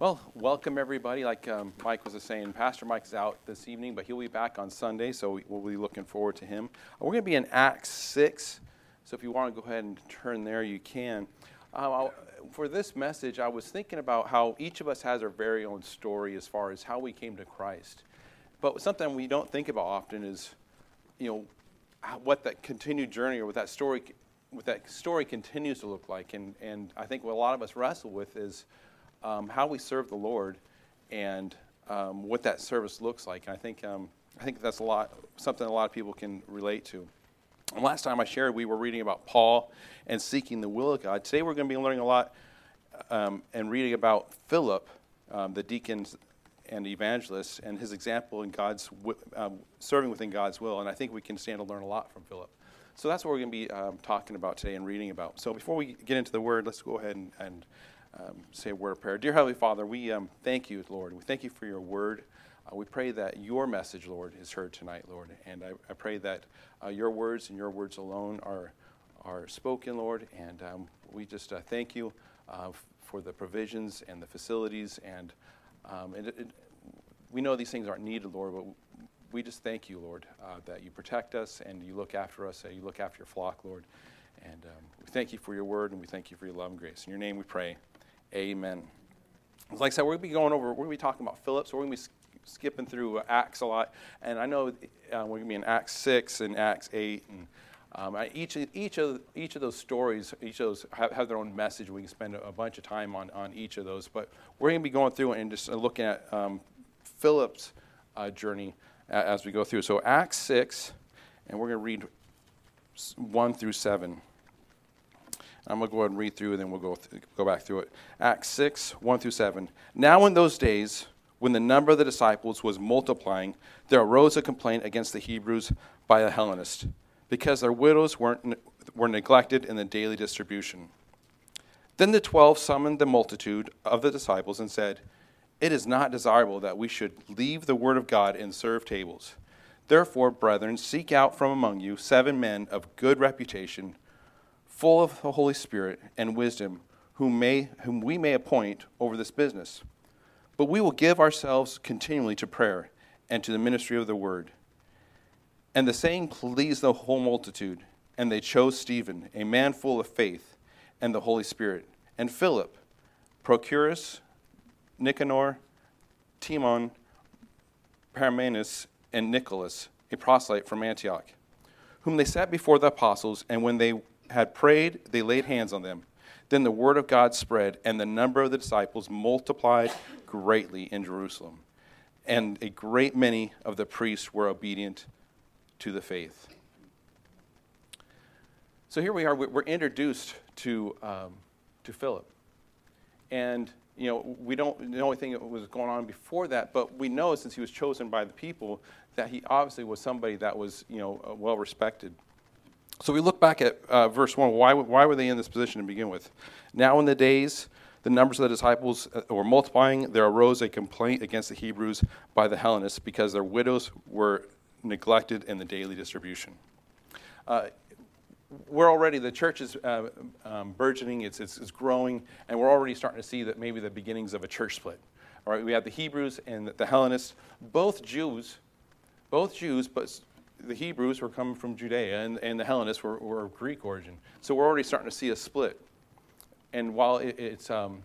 Well, welcome everybody. Like um, Mike was saying, Pastor Mike's out this evening, but he'll be back on Sunday, so we, will be looking forward to him. We're going to be in Acts 6, so if you want to go ahead and turn there, you can. Uh, for this message, I was thinking about how each of us has our very own story as far as how we came to Christ. But something we don't think about often is, you know, what that continued journey or what that story, what that story continues to look like. And, and I think what a lot of us wrestle with is um, how we serve the Lord and um, what that service looks like. I think, um, I think that's a lot, something a lot of people can relate to. And last time I shared, we were reading about Paul and seeking the will of God. Today we're going to be learning a lot um, and reading about Philip, um, the deacon and evangelist, and his example in God's um, serving within God's will. And I think we can stand to learn a lot from Philip. So that's what we're going to be talking about today and reading about. So before we get into the word, let's go ahead and, and um, say a word of prayer. Dear Heavenly Father, we um, thank you, Lord. We thank you for your word. Uh, we pray that your message, Lord, is heard tonight, Lord. And I, I pray that uh, your words and your words alone are, are spoken, Lord. And um, we just uh, thank you uh, for the provisions and the facilities. And, um, and it, it, we know these things aren't needed, Lord, but we just thank you, Lord, uh, that you protect us and you look after us, that you look after your flock, Lord. And um, we thank you for your word and we thank you for your love and grace. In your name we pray. Amen. Like I said, we're going to be going over, we're going to be talking about Philip, so we're going to be skipping through Acts a lot. And I know uh, we're going to be in Acts 6 and Acts 8. And um, each, each, of, each of those stories, each of those have, have their own message. We can spend a, bunch of time on, on each of those. But we're going to be going through and just looking at um, Philip's uh, journey as we go through. So, Acts 6, and we're going to read 1 through 7. I'm going to go ahead and read through, and then we'll go, th- go back through it. Acts 6, 1 through 7. Now, in those days, when the number of the disciples was multiplying, there arose a complaint against the Hebrews by the Hellenists, because their widows weren't, were neglected in the daily distribution. Then the twelve summoned the multitude of the disciples and said, It is not desirable that we should leave the word of God and serve tables. Therefore, brethren, seek out from among you seven men of good reputation full of the Holy Spirit and wisdom, whom, may, whom we may appoint over this business. But we will give ourselves continually to prayer and to the ministry of the word. And the saying pleased the whole multitude, and they chose Stephen, a man full of faith and the Holy Spirit, and Philip, Prochorus, Nicanor, Timon, Parmenas, and Nicholas, a proselyte from Antioch, whom they set before the apostles, and when they had prayed, they laid hands on them. Then the word of God spread, and the number of the disciples multiplied greatly in Jerusalem. And a great many of the priests were obedient to the faith. So here we are, we're introduced to, um, to Philip. And, you know, we don't know anything that was going on before that, but we know since he was chosen by the people that he obviously was somebody that was, you know, well respected. So we look back at uh, verse 1. Why, why were they in this position to begin with? Now, in the days, the numbers of the disciples uh, were multiplying, there arose a complaint against the Hebrews by the Hellenists because their widows were neglected in the daily distribution. Uh, we're already, the church is uh, um, burgeoning, it's, it's, it's, growing, and we're already starting to see that maybe the beginnings of a church split. All right, we have the Hebrews and the Hellenists, both Jews, both Jews, but the Hebrews were coming from Judea and, and the Hellenists were, were of Greek origin. So we're already starting to see a split. And while it, it's, um,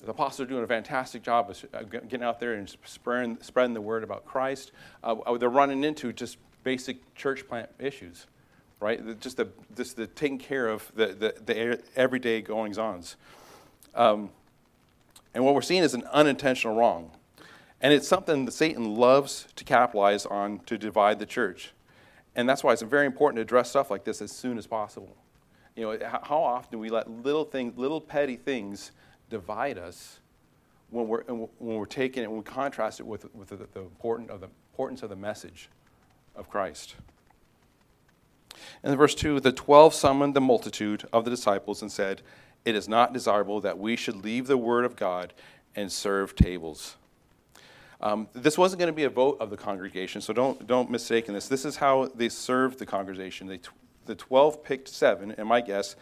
the apostles are doing a fantastic job of uh, getting out there and spreading, spreading the word about Christ, uh, uh, they're running into just basic church plant issues, right? Just the, just the taking care of the, the, the everyday goings ons. Um, and what we're seeing is an unintentional wrong. And it's something that Satan loves to capitalize on to divide the church. And that's why it's very important to address stuff like this as soon as possible. You know, how often do we let little things, little petty things divide us when we're, when we're taking it and we contrast it with, with the, the, important of the importance of the message of Christ? In verse 2, the twelve summoned the multitude of the disciples and said, It is not desirable that we should leave the word of God and serve tables. Um, this wasn't going to be a vote of the congregation, so don't, don't mistake in this. This is how they served the congregation. They, the 12 picked seven, and my guess,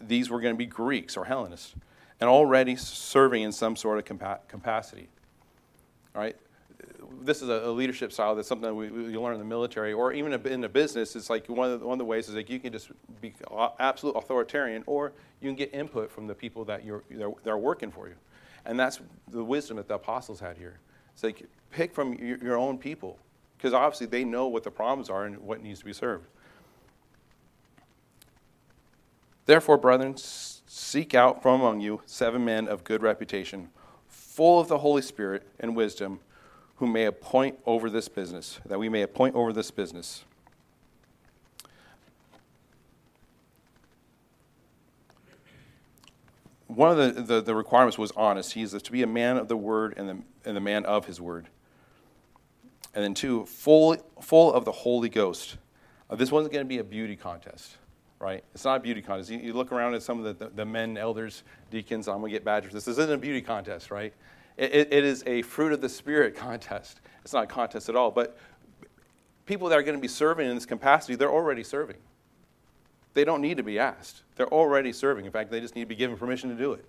these were going to be Greeks or Hellenists. and already serving in some sort of compa- capacity. All right? This is a, a leadership style that's something that we, we learn in the military, or even in a business. It's like one of, the, one of the ways is like you can just be absolute authoritarian, or you can get input from the people that you're, that are working for you. And that's the wisdom that the apostles had here. It's like pick from your, own people, because obviously they know what the problems are and what needs to be served. Therefore, brethren, seek out from among you seven men of good reputation, full of the Holy Spirit and wisdom, who may appoint over this business, that we may appoint over this business. One of the, the, the requirements was honest. He is to be a man of the word and the, and the man of his word. And then, two, full, full of the Holy Ghost. Uh, this wasn't going to be a beauty contest right? It's not a beauty contest. You, you look around at some of the, the, the, men, elders, deacons, I'm going to get badgers. This isn't a beauty contest, right? It, it, it is a fruit of the Spirit contest. It's not a contest at all. But people that are going to be serving in this capacity, they're already serving. They don't need to be asked. They're already serving. In fact, they just need to be given permission to do it.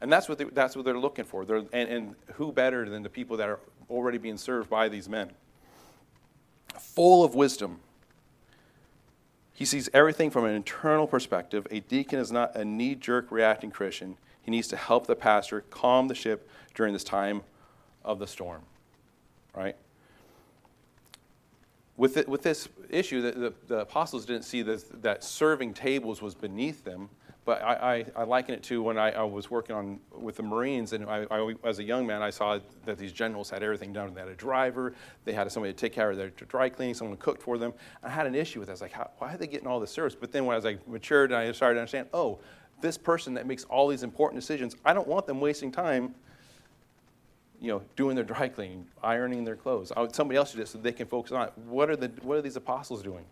And that's what, they, that's what they're looking for. They're, and, and who better than the people that are already being served by these men? Full of wisdom he sees everything from an internal perspective. A deacon is not a knee jerk reacting Christian. He needs to help the pastor calm the ship during this time of the storm. Right? With, it, with this issue, the, the, the apostles didn't see this, that serving tables was beneath them, but I, I, I, liken it to when I, I, was working on with the Marines, and I, as a young man, I saw that these generals had everything done. They had a driver, they had somebody to take care of their dry cleaning, someone cooked for them. I had an issue with that. I was like, how, why are they getting all this service? But then when I was like matured, and I started to understand, oh, this person that makes all these important decisions, I don't want them wasting time you know, doing their dry cleaning, ironing their clothes. Somebody else do it so they can focus on it. What are, the, what are these apostles doing?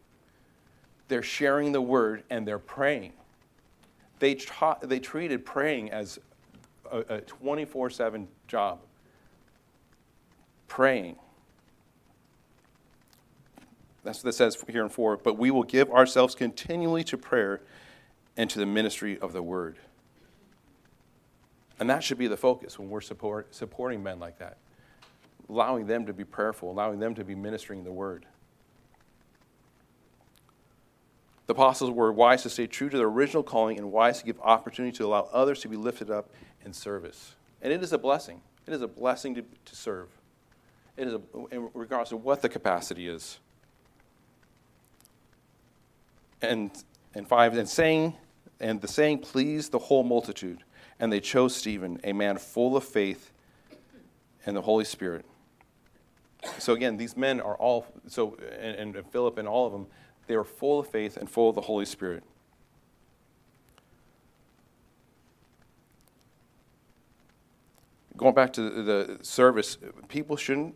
They're sharing the word and they're praying. They, tra- they treated praying as a 24 7 job. Praying. That's what it says here in 4. But we will give ourselves continually to prayer and to the ministry of the word. And that should be the focus when we're support, supporting men like that, allowing them to be prayerful, allowing them to be ministering the word. The apostles were wise to stay true to their original calling and wise to give opportunity to allow others to be lifted up in service. And it is a blessing. It is a blessing to, to serve. It is a, in regards to what the capacity is. And and five, and saying, and the saying pleased the whole multitude, and they chose Stephen, a man full of faith and the Holy Spirit. So again, these men are all so, and, and Philip and all of them they were full of faith and full of the Holy Spirit. Going back to the service, people shouldn't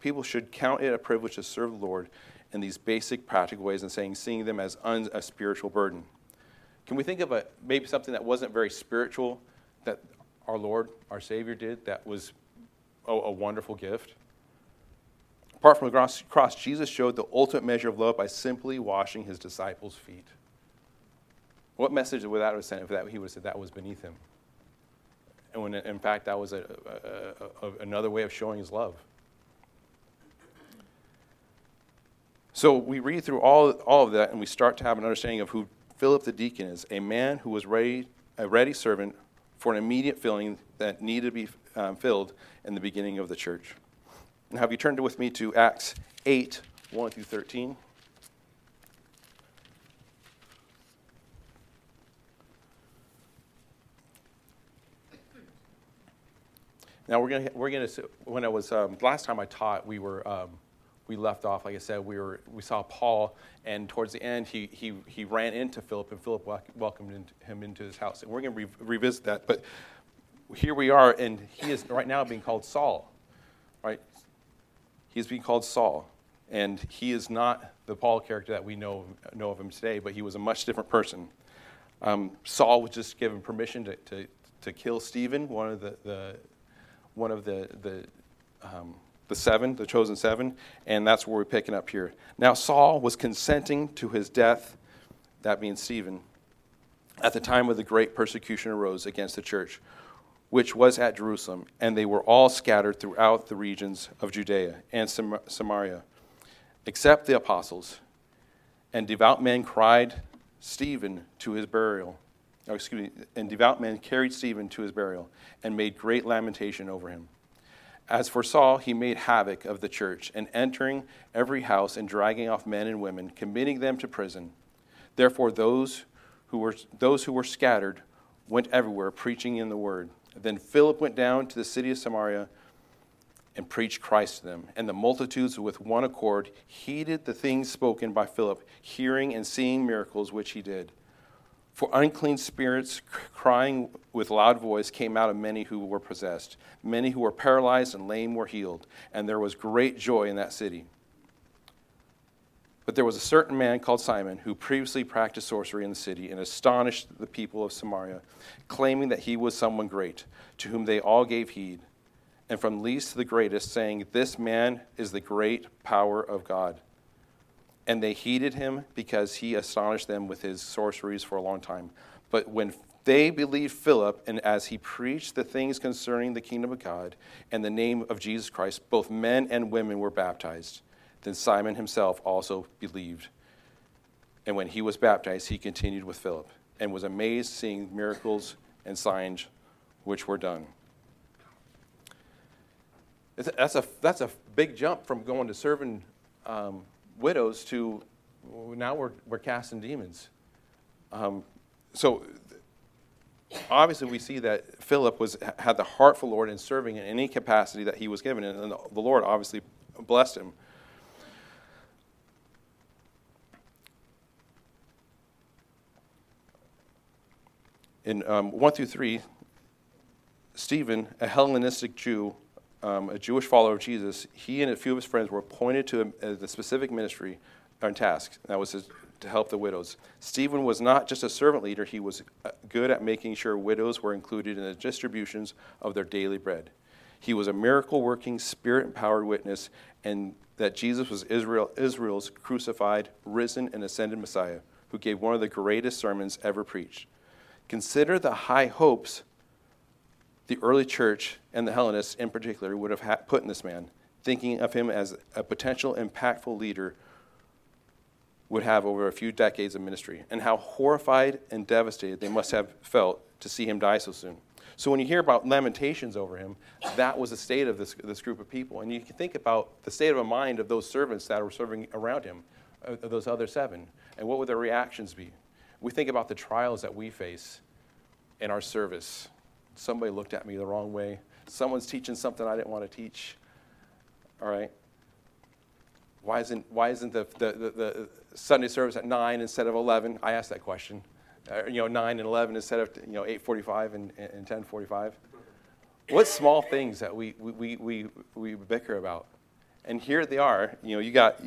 people should count it a privilege to serve the Lord in these basic practical ways and saying seeing them as un, a spiritual burden. Can we think of a maybe something that wasn't very spiritual that our Lord, our Savior did that was a, a wonderful gift? Apart from the cross, Jesus showed the ultimate measure of love by simply washing his disciples' feet. What message would that have sent if that, he would have said that was beneath him? And when in fact that was a, a, another way of showing his love. So we read through all, all of that and we start to have an understanding of who Philip the deacon is a man who was ready, a ready servant for an immediate filling that needed to be um, filled in the beginning of the church. Now, have you turned with me to Acts 8 1 through 13? Now we're gonna we're gonna when I was um, last time I taught we were um, we left off like I said we were we saw Paul and towards the end he he he ran into Philip and Philip welcomed him into his house and we're gonna re- revisit that but here we are and he is right now being called Saul right he's being called Saul. And he is not the Paul character that we know, know of him today, but he was a much different person. Um, Saul was just given permission to, to, to kill Stephen, one of the, the one of the, the, um, the seven, the chosen seven, and that's where we're picking up here. Now, Saul was consenting to his death, that being Stephen. at the time of the great persecution arose against the church, which was at Jerusalem, and they were all scattered throughout the regions of Judea and Samaria, except the apostles. And devout men cried Stephen to his burial. Oh, excuse me, and devout men carried Stephen to his burial and made great lamentation over him. As for Saul, he made havoc of the church, and entering every house and dragging off men and women, committing them to prison. Therefore, those who were, those who were scattered went everywhere preaching in the word. Then Philip went down to the city of Samaria and preached Christ to them. And the multitudes with one accord heeded the things spoken by Philip, hearing and seeing miracles which he did. For unclean spirits, crying with loud voice, came out of many who were possessed. Many who were paralyzed and lame were healed, and there was great joy in that city. But there was a certain man called Simon who previously practiced sorcery in the city and astonished the people of Samaria, claiming that he was someone great, to whom they all gave heed, and from least to the greatest, saying, This man is the great power of God. And they heeded him because he astonished them with his sorceries for a long time. But when they believed Philip, and as he preached the things concerning the kingdom of God and the name of Jesus Christ, both men and women were baptized. Then Simon himself also believed. And when he was baptized, he continued with Philip and was amazed seeing miracles and signs which were done. That's a, that's a big jump from going to serving um, widows to now we're, we're casting demons. Um, so obviously we see that Philip was, had the heart for the Lord in serving in any capacity that he was given, and the Lord obviously blessed him. in um, 1 through 3, Stephen, a Hellenistic Jew, um, a Jewish follower of Jesus, he and a few of his friends were appointed to a, a specific ministry and task. That was his, to help the widows. Stephen was not just a servant leader, he was uh, good at making sure widows were included in the distributions of their daily bread. He was a miracle working, spirit empowered witness, and that Jesus was Israel, Israel's crucified, risen, and ascended Messiah, who gave one of the greatest sermons ever preached. Consider the high hopes the early church and the Hellenists in particular would have put in this man, thinking of him as a potential impactful leader would have over a few decades of ministry, and how horrified and devastated they must have felt to see him die so soon. So when you hear about lamentations over him, that was the state of this, this group of people. And you can think about the state of mind of those servants that were serving around him, uh, those other seven, and what would their reactions be? we think about the trials that we face in our service. Somebody looked at me the wrong way. Someone's teaching something I didn't want to teach. All right? Why isn't, why isn't the, the, the, the Sunday service at 9 instead of 11? I asked that question. Uh, you know, 9 and 11 instead of, you know, 8.45 and, and 10.45. What small things that we, we, we, we bicker about? And here they are. You know, you got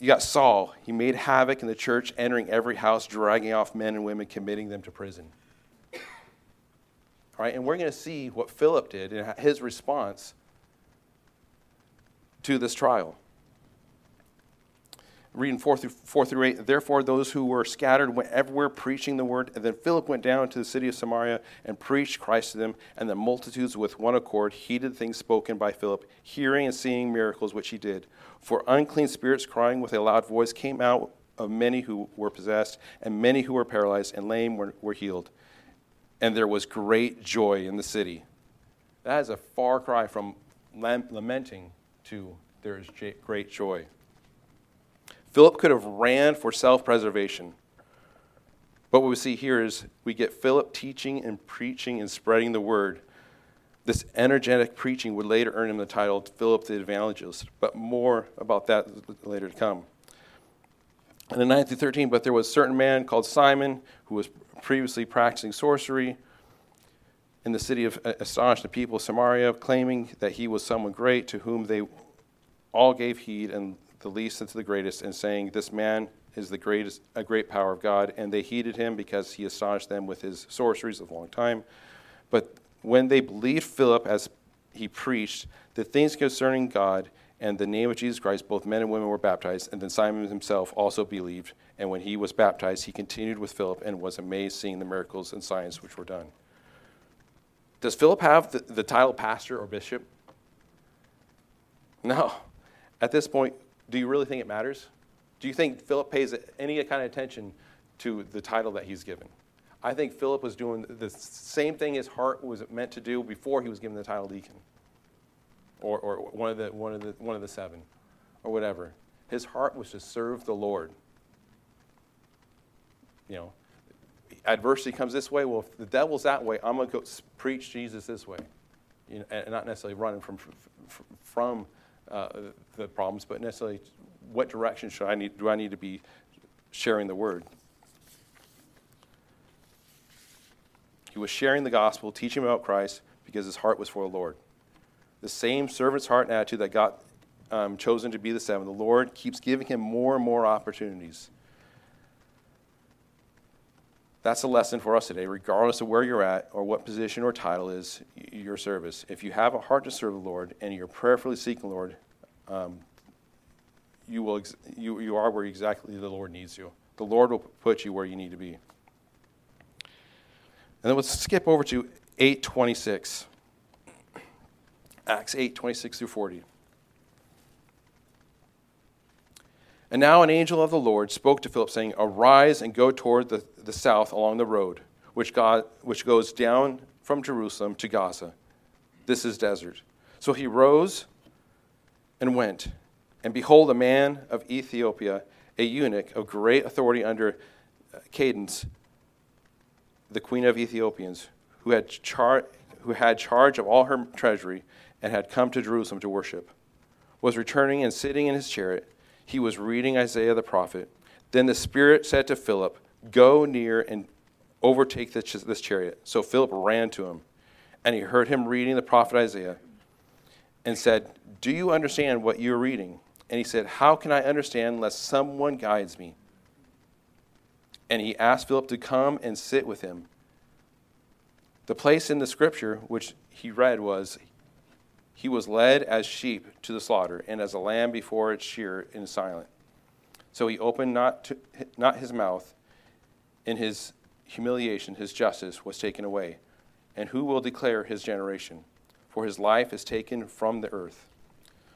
you got Saul. He made havoc in the church, entering every house, dragging off men and women, committing them to prison. All right, and we're going to see what Philip did and his response to this trial. Reading 4 through, 4 through 8, therefore those who were scattered went everywhere preaching the word. And then Philip went down to the city of Samaria and preached Christ to them. And the multitudes with one accord heeded things spoken by Philip, hearing and seeing miracles which he did. For unclean spirits, crying with a loud voice, came out of many who were possessed, and many who were paralyzed and lame were, were healed. And there was great joy in the city. That is a far cry from lamenting to there is great joy. Philip could have ran for self preservation. But what we see here is we get Philip teaching and preaching and spreading the word this energetic preaching would later earn him the title Philip the Evangelist, but more about that later to come. And in 9 through 13, but there was a certain man called Simon who was previously practicing sorcery in the city of uh, astonished the people of Samaria, claiming that he was someone great to whom they all gave heed, and the least unto the greatest, and saying, This man is the greatest, a great power of God. And they heeded him because he astonished them with his sorceries of long time. But when they believed Philip as he preached the things concerning God and the name of Jesus Christ, both men and women were baptized, and then Simon himself also believed. And when he was baptized, he continued with Philip and was amazed seeing the miracles and signs which were done. Does Philip have the, the title pastor or bishop? No. At this point, do you really think it matters? Do you think Philip pays any kind of attention to the title that he's given? I think Philip was doing the same thing his heart was meant to do before he was given the title deacon, or, or one, of the, one, of the, one of the seven, or whatever. His heart was to serve the Lord. You know, adversity comes this way. Well, if the devil's that way, I'm going to go preach Jesus this way, you know, and not necessarily running from from uh, the problems, but necessarily what direction should I need? Do I need to be sharing the word? He was sharing the gospel, teaching about Christ, because his heart was for the Lord. The same servant's heart and attitude that got um, chosen to be the seven, the Lord keeps giving him more and more opportunities. That's a lesson for us today, regardless of where you're at or what position or title is your service. If you have a heart to serve the Lord and you're prayerfully seeking the Lord, um, you, will ex- you, you are where exactly the Lord needs you. The Lord will put you where you need to be. And then let's skip over to 826. Acts 8, 26 through 40. And now an angel of the Lord spoke to Philip, saying, Arise and go toward the, the south along the road, which, God, which goes down from Jerusalem to Gaza. This is desert. So he rose and went. And behold, a man of Ethiopia, a eunuch of great authority under uh, Candace, the queen of Ethiopians, who had, char- who had charge of all her treasury and had come to Jerusalem to worship, was returning and sitting in his chariot. He was reading Isaiah the prophet. Then the Spirit said to Philip, Go near and overtake this, this chariot. So Philip ran to him, and he heard him reading the prophet Isaiah and said, Do you understand what you're reading? And he said, How can I understand unless someone guides me? and he asked Philip to come and sit with him. The place in the scripture which he read was He was led as sheep to the slaughter, and as a lamb before its shearer in silent. So he opened not, to, not his mouth. In his humiliation, his justice was taken away. And who will declare his generation? For his life is taken from the earth.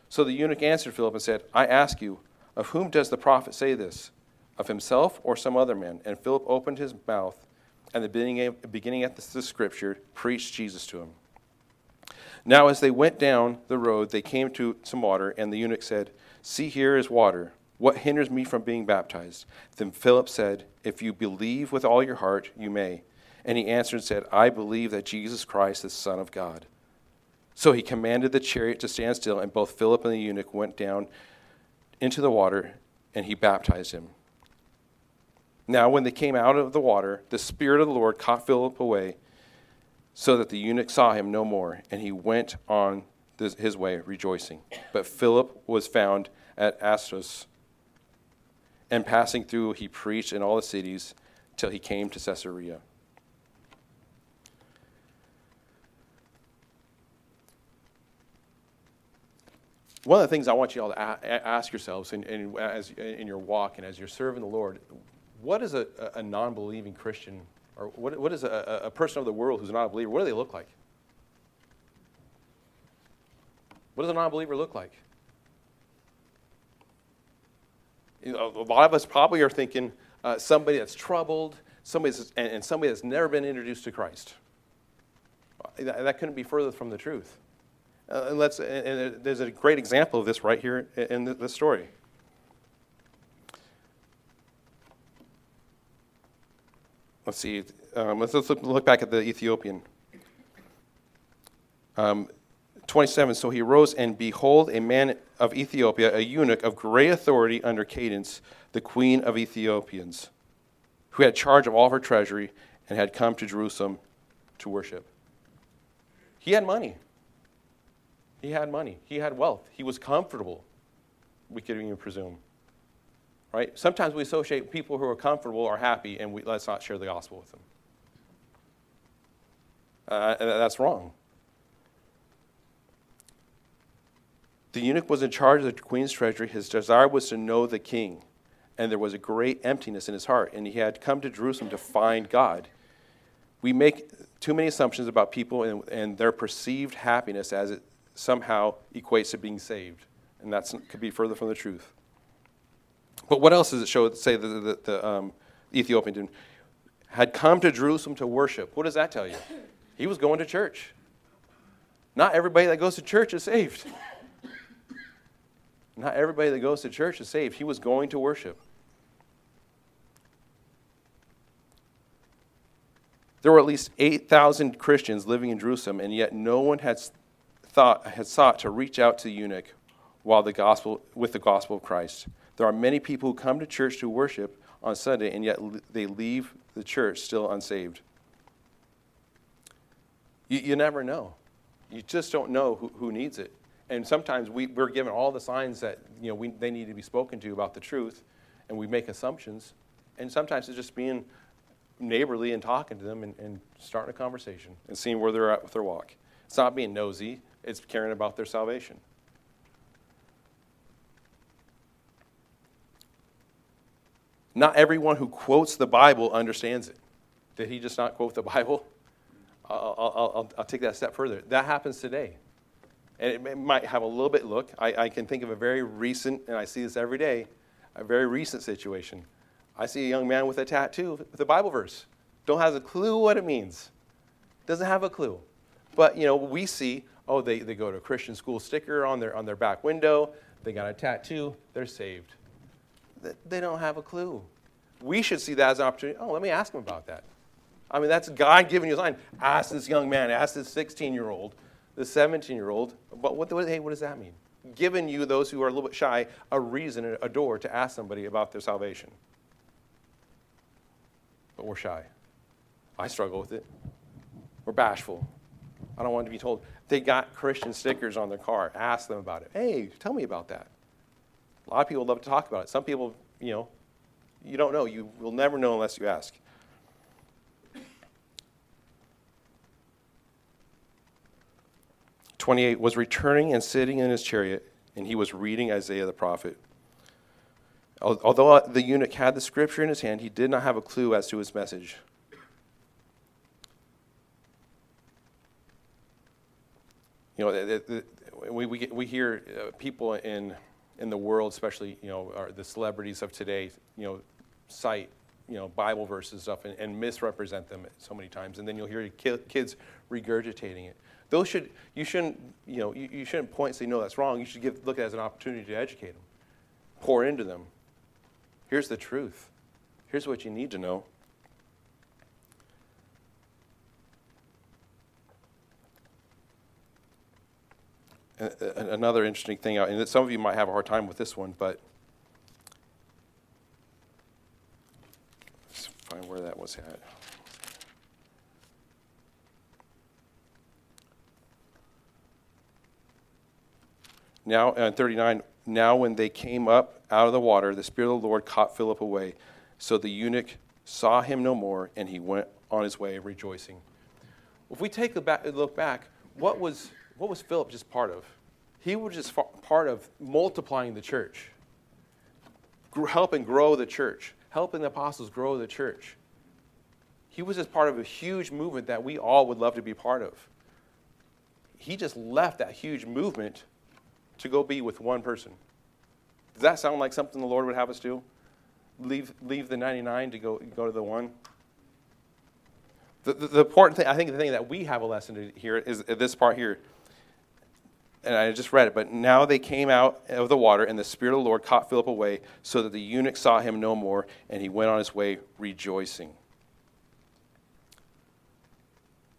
So the eunuch answered Philip and said, I ask you, of whom does the prophet say this? of himself or some other man. And Philip opened his mouth, and the beginning, beginning at the scripture, preached Jesus to him. Now, as they went down the road, they came to some water, and the eunuch said, See, here is water. What hinders me from being baptized? Then Philip said, If you believe with all your heart, you may. And he answered and said, I believe that Jesus Christ is the Son of God. So he commanded the chariot to stand still, and both Philip and the eunuch went down into the water, and he baptized him. Now, when they came out of the water, the Spirit of the Lord caught Philip away, so that the eunuch saw him no more, and he went on his way rejoicing. But Philip was found at Azotus, and passing through, he preached in all the cities till he came to Caesarea. One of the things I want you all to ask yourselves in, in, as, in your walk and as you're serving the Lord, what is a, a non believing Christian, or what, what is a, a person of the world who's not a believer, what do they look like? What does a non believer look like? You know, a lot of us probably are thinking uh, somebody that's troubled, somebody that's, and, and, somebody that's never been introduced to Christ. That, that couldn't be further from the truth. Uh, and, and there's a great example of this right here in the story. Let's see, um, let's, let's, look back at the Ethiopian. Um, 27, so he rose, and behold, a man of Ethiopia, a eunuch of great authority under Candace, the queen of Ethiopians, who had charge of all her treasury and had come to Jerusalem to worship. He had money. He had money. He had wealth. He was comfortable, we could even presume right? Sometimes we associate people who are comfortable or happy, and we, let's not share the gospel with them. Uh, that's wrong. The eunuch was in charge of the queen's treasury. His desire was to know the king, and there was a great emptiness in his heart, and he had come to Jerusalem to find God. We make too many assumptions about people and, and their perceived happiness as it somehow equates to being saved, and that could be further from the truth. But what else does it show? Say the, the, the um, Ethiopian had come to Jerusalem to worship. What does that tell you? He was going to church. Not everybody that goes to church is saved. Not everybody that goes to church is saved. He was going to worship. There were at least 8,000 Christians living in Jerusalem, and yet no one had, thought, had sought to reach out to the eunuch while the gospel, with the gospel of Christ. There are many people who come to church to worship on Sunday, and yet they leave the church still unsaved. You, you never know. You just don't know who, who needs it. And sometimes we, we're given all the signs that you know, we, they need to be spoken to about the truth, and we make assumptions. And sometimes it's just being neighborly and talking to them and, and starting a conversation and seeing where they're at with their walk. It's not being nosy, it's caring about their salvation. Not everyone who quotes the Bible understands it. Did he just not quote the Bible? I'll, I'll, I'll, I'll take that step further. That happens today. And it, it might have a little bit look. I, I can think of a very recent, and I see this every day, a very recent situation. I see a young man with a tattoo with a Bible verse. Don't have a clue what it means. Doesn't have a clue. But you know, we see, oh, they, they go to a Christian school sticker on their on their back window, they got a tattoo, they're saved. They don't have a clue. We should see that as an opportunity. Oh, let me ask them about that. I mean, that's God giving you a sign. Ask this young man, ask this 16 year old, the 17 year old. But what, hey, what does that mean? Giving you, those who are a little bit shy, a reason, a door to ask somebody about their salvation. But we're shy. I struggle with it. We're bashful. I don't want to be told. They got Christian stickers on their car. Ask them about it. Hey, tell me about that. A lot of people love to talk about it. Some people, you know, you don't know. You will never know unless you ask. 28 was returning and sitting in his chariot, and he was reading Isaiah the prophet. Although uh, the eunuch had the scripture in his hand, he did not have a clue as to his message. You know, we, we, we hear uh, people in, in the world, especially, you know, the celebrities of today, you know, cite, you know, Bible verses stuff and, and misrepresent them so many times. And then you'll hear kids regurgitating it. Those should, you shouldn't, you know, you, you shouldn't point and say, no, that's wrong. You should give, look at it as an opportunity to educate them, pour into them. Here's the truth. Here's what you need to know. Another interesting thing, and some of you might have a hard time with this one, but let's find where that was at. Now, uh, 39, now when they came up out of the water, the Spirit of the Lord caught Philip away. So the eunuch saw him no more, and he went on his way rejoicing. If we take a look back, what was, what was Philip just part of? He was just part of multiplying the church, helping grow the church, helping the apostles grow the church. He was just part of a huge movement that we all would love to be part of. He just left that huge movement to go be with one person. Does that sound like something the Lord would have us do? Leave, leave the 99 to go, go to the one? The, the, the important thing, I think the thing that we have a lesson to hear is this part here. And I just read it, but now they came out of the water, and the Spirit of the Lord caught Philip away, so that the eunuch saw him no more, and he went on his way rejoicing.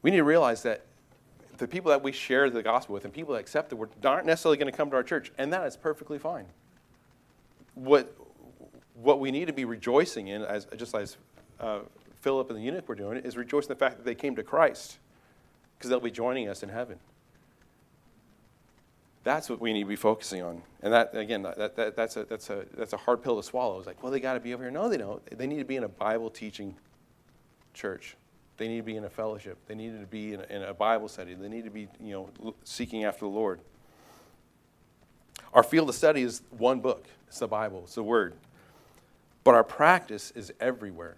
We need to realize that the people that we share the gospel with and people that accept it aren't necessarily going to come to our church, and that is perfectly fine. What, what we need to be rejoicing in, as, just as uh, Philip and the eunuch were doing, is rejoicing in the fact that they came to Christ, because they'll be joining us in heaven. That's what we need to be focusing on. And that, again, that, that, that's, a, that's, a, that's a hard pill to swallow. It's like, well, they got to be over here. No, they don't. They need to be in a Bible teaching church. They need to be in a fellowship. They need to be in a, in a Bible study. They need to be, you know, seeking after the Lord. Our field of study is one book, it's the Bible, it's the Word. But our practice is everywhere.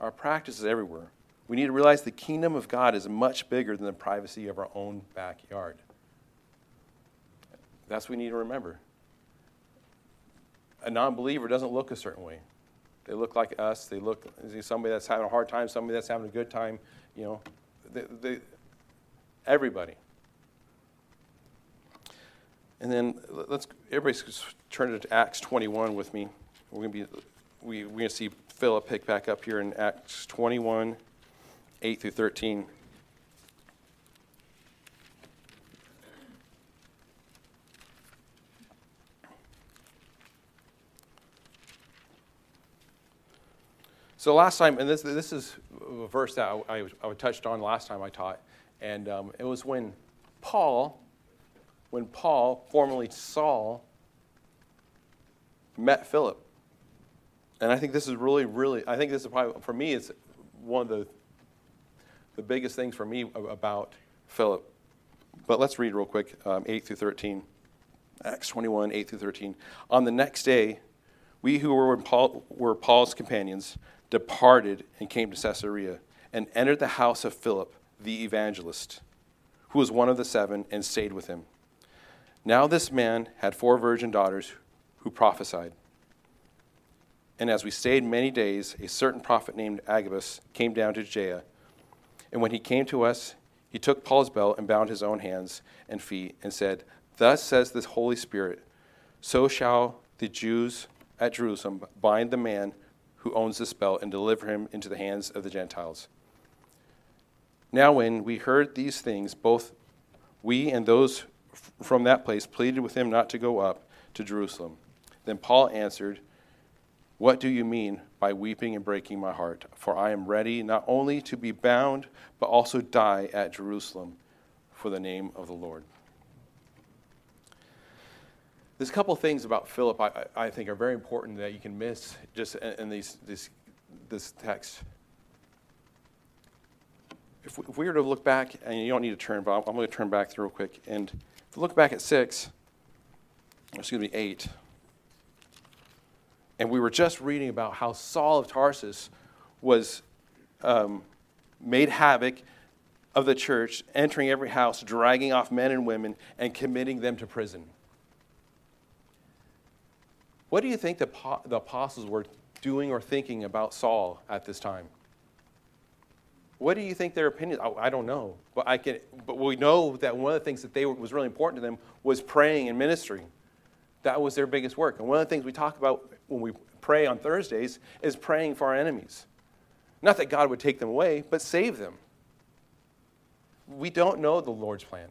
Our practice is everywhere. We need to realize the kingdom of God is much bigger than the privacy of our own backyard. That's what we need to remember. A non believer doesn't look a certain way. They look like us. They look somebody that's having a hard time, somebody that's having a good time. You know, they, they, everybody. And then let's everybody turn to Acts 21 with me. We're gonna be we, we're gonna see Philip pick back up here in Acts 21, 8 through 13. So last time, and this, this is a verse that I, I, I touched on last time I taught, and um, it was when Paul, when Paul, formerly Saul, met Philip. And I think this is really, really, I think this is probably, for me, it's one of the, the biggest things for me about Philip. But let's read real quick um, 8 through 13. Acts 21, 8 through 13. On the next day, we who were, Paul, were Paul's companions departed and came to Caesarea and entered the house of Philip, the evangelist, who was one of the seven, and stayed with him. Now, this man had four virgin daughters who prophesied. And as we stayed many days, a certain prophet named Agabus came down to Judea. And when he came to us, he took Paul's belt and bound his own hands and feet and said, Thus says the Holy Spirit, so shall the Jews at Jerusalem bind the man who owns this belt and deliver him into the hands of the Gentiles. Now, when we heard these things, both we and those from that place pleaded with him not to go up to Jerusalem. Then Paul answered, What do you mean by weeping and breaking my heart? For I am ready not only to be bound, but also die at Jerusalem for the name of the Lord. There's a couple things about Philip I, I, think are very important that you can miss just in, in these, this, this text. If we, if we, were to look back, and you don't need to turn, but I'm, I'm going to turn back real quick. And if we look back at 6, excuse me, 8, and we were just reading about how Saul of Tarsus was um, made havoc of the church, entering every house, dragging off men and women, and committing them to prison. What do you think the, the apostles were doing or thinking about Saul at this time? What do you think their opinion? Oh, I don't know, but I can. But we know that one of the things that they were, was really important to them was praying and ministering. That was their biggest work. And one of the things we talk about when we pray on Thursdays is praying for our enemies. Not that God would take them away, but save them. We don't know the Lord's plan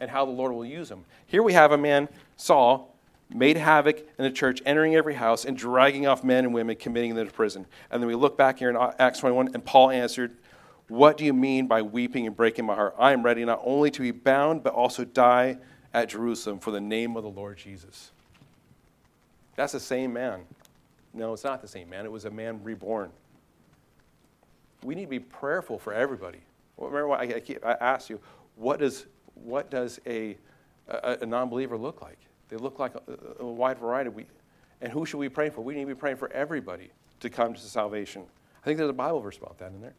and how the Lord will use them. Here we have a man, Saul, made havoc in the church, entering every house and dragging off men and women, committing them to prison. And then we look back here in Acts 21, and Paul answered, What do you mean by weeping and breaking my heart? I am ready not only to be bound, but also die at Jerusalem for the name of the Lord Jesus. That's the same man. No, it's not the same man. It was a man reborn. We need to be prayerful for everybody. Remember, what I, I asked you, what does, what does a, a, a non believer look like? They look like a, a wide variety. We, and who should we pray for? We need to be praying for everybody to come to salvation. I think there's a Bible verse about that in there.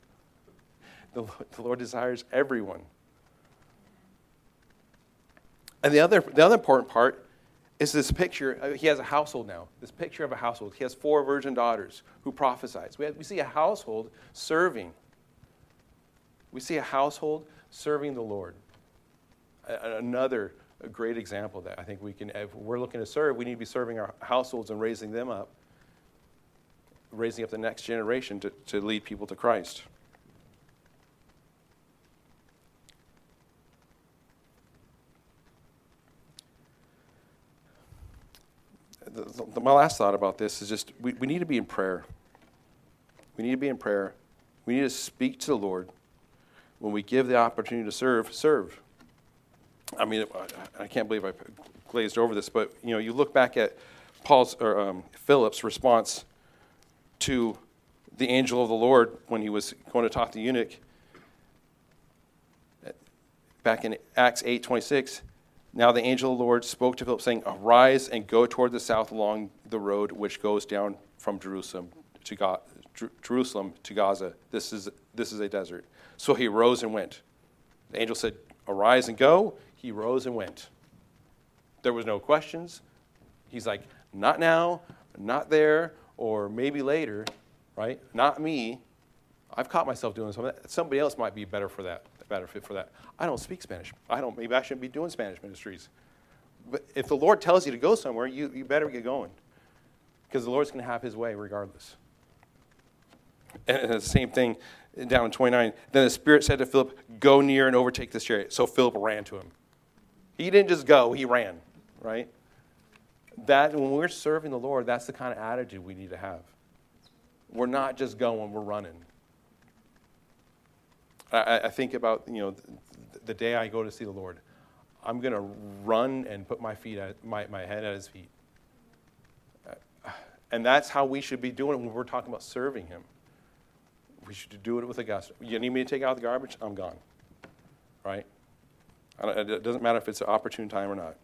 The, the Lord desires everyone. And the other, the other important part is this picture. Uh, he has a household now. This picture of a household. He has four virgin daughters who prophesies. We, have, we see a household serving. We see a household serving the Lord. Another a great example that I think we can, if we're looking to serve, we need to be serving our households and raising them up, raising up the next generation to, to lead people to Christ. The, the, my last thought about this is just we, we need to be in prayer. We need to be in prayer. We need to speak to the Lord. When we give the opportunity to serve, serve. I mean, I can't believe I glazed over this, but you know, you look back at Paul's or um, Philip's response to the angel of the Lord when he was going to talk to the eunuch. Back in Acts 8:26, Now the angel of the Lord spoke to Philip, saying, Arise and go toward the south along the road which goes down from Jerusalem to, Ga- Jerusalem to Gaza. This is, this is a desert. So he rose and went. The angel said, Arise and go. He rose and went. There was no questions. He's like, Not now, not there, or maybe later, right? Not me. I've caught myself doing something. Somebody else might be better for that, better fit for that. I don't speak Spanish. I don't. Maybe I shouldn't be doing Spanish ministries. But if the Lord tells you to go somewhere, you, you better get going, because the Lord's going to have His way regardless. And the same thing down in 29. Then the Spirit said to Philip, "Go near and overtake this chariot." So Philip ran to him. He didn't just go; he ran. Right. That when we're serving the Lord, that's the kind of attitude we need to have. We're not just going; we're running. I, I think about you know the, the day I go to see the Lord, I'm going to run and put my feet at my, my head at His feet, and that's how we should be doing it when we're talking about serving Him. We should do it with a gusto. You need me to take out the garbage? I'm gone. Right? It doesn't matter if it's an opportune time or not.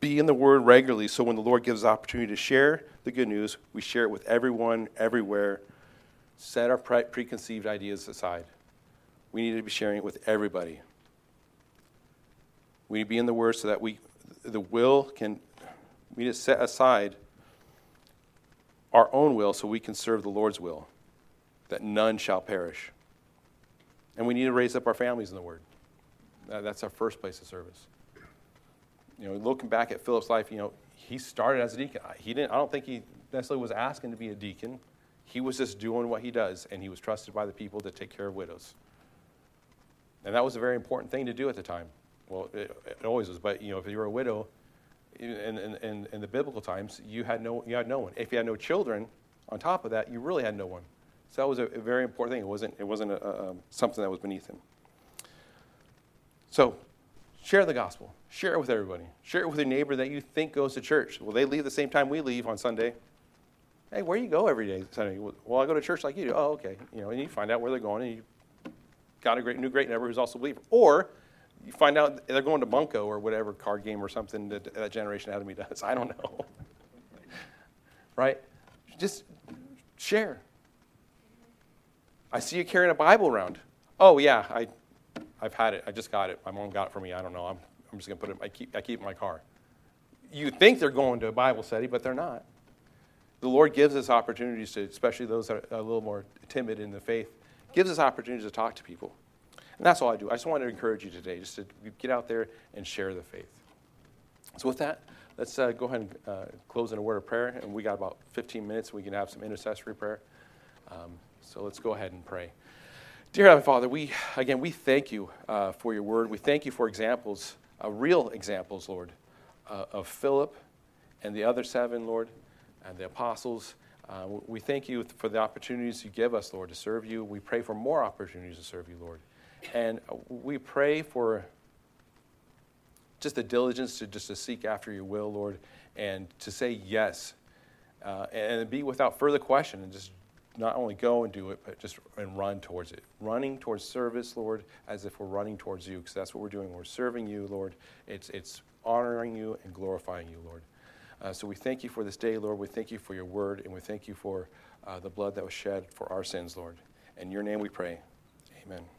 Be in the Word regularly so when the Lord gives opportunity to share the good news, we share it with everyone, everywhere, set our pre- preconceived ideas aside. We need to be sharing it with everybody. We need to be in the Word so that we, the will can, we need to set aside our own will so we can serve the Lord's will, that none shall perish. And we need to raise up our families in the Word. That's our first place of service. You know, looking back at Philip's life, you know, he started as a deacon. He didn't, I don't think he necessarily was asking to be a deacon. He was just doing what he does, and he was trusted by the people to take care of widows. And that was a very important thing to do at the time. Well, it, it always was, but you know, if you were a widow, in, in, in, in, the biblical times, you had, no, you had no one. If you had no children, on top of that, you really had no one. So that was a, a very important thing. It wasn't, it wasn't a, a, um, something that was beneath him. So, share the gospel. Share it with everybody. Share it with your neighbor that you think goes to church. Well, they leave the same time we leave on Sunday. Hey, where do you go every day Sunday? Well, I go to church like you do. Oh, okay. You know, and you find out where they're going, and you got a great new great neighbor who's also a believer. Or you find out they're going to Bunko or whatever card game or something that that generation ahead of me does. I don't know. right? Just share. I see you carrying a Bible around. Oh yeah, I, I've had it. I just got it. My mom got it for me. I don't know. I'm, I'm just gonna put it. I keep I keep it in my car. You think they're going to a Bible study, but they're not the Lord gives us opportunities to, especially those that are a little more timid in the faith, gives us opportunities to talk to people. And that's all I do. I just wanted to encourage you today, just to get out there and share the faith. So, with that, let's uh, go ahead and uh, close in a word of prayer. And we got about 15 minutes. We can have some intercessory prayer. Um, so, let's go ahead and pray. Dear Heavenly Father, we, again, we thank you uh, for your word. We thank you for examples, uh, real examples, Lord, uh, of Philip and the other seven, Lord and the apostles. Uh, we thank you for the opportunities you give us, Lord, to serve you. We pray for more opportunities to serve you, Lord. And we pray for just the diligence to just to seek after your will, Lord, and to say yes, uh, and be without further question, and just not only go and do it, but just and run towards it. Running towards service, Lord, as if we're running towards you, because that's what we're doing. We're serving you, Lord. It's it's honoring you and glorifying you, Lord. Uh, so we thank you for this day, Lord. We thank you for your word, and we thank you for uh, the blood that was shed for our sins, Lord. In your name we pray. Amen.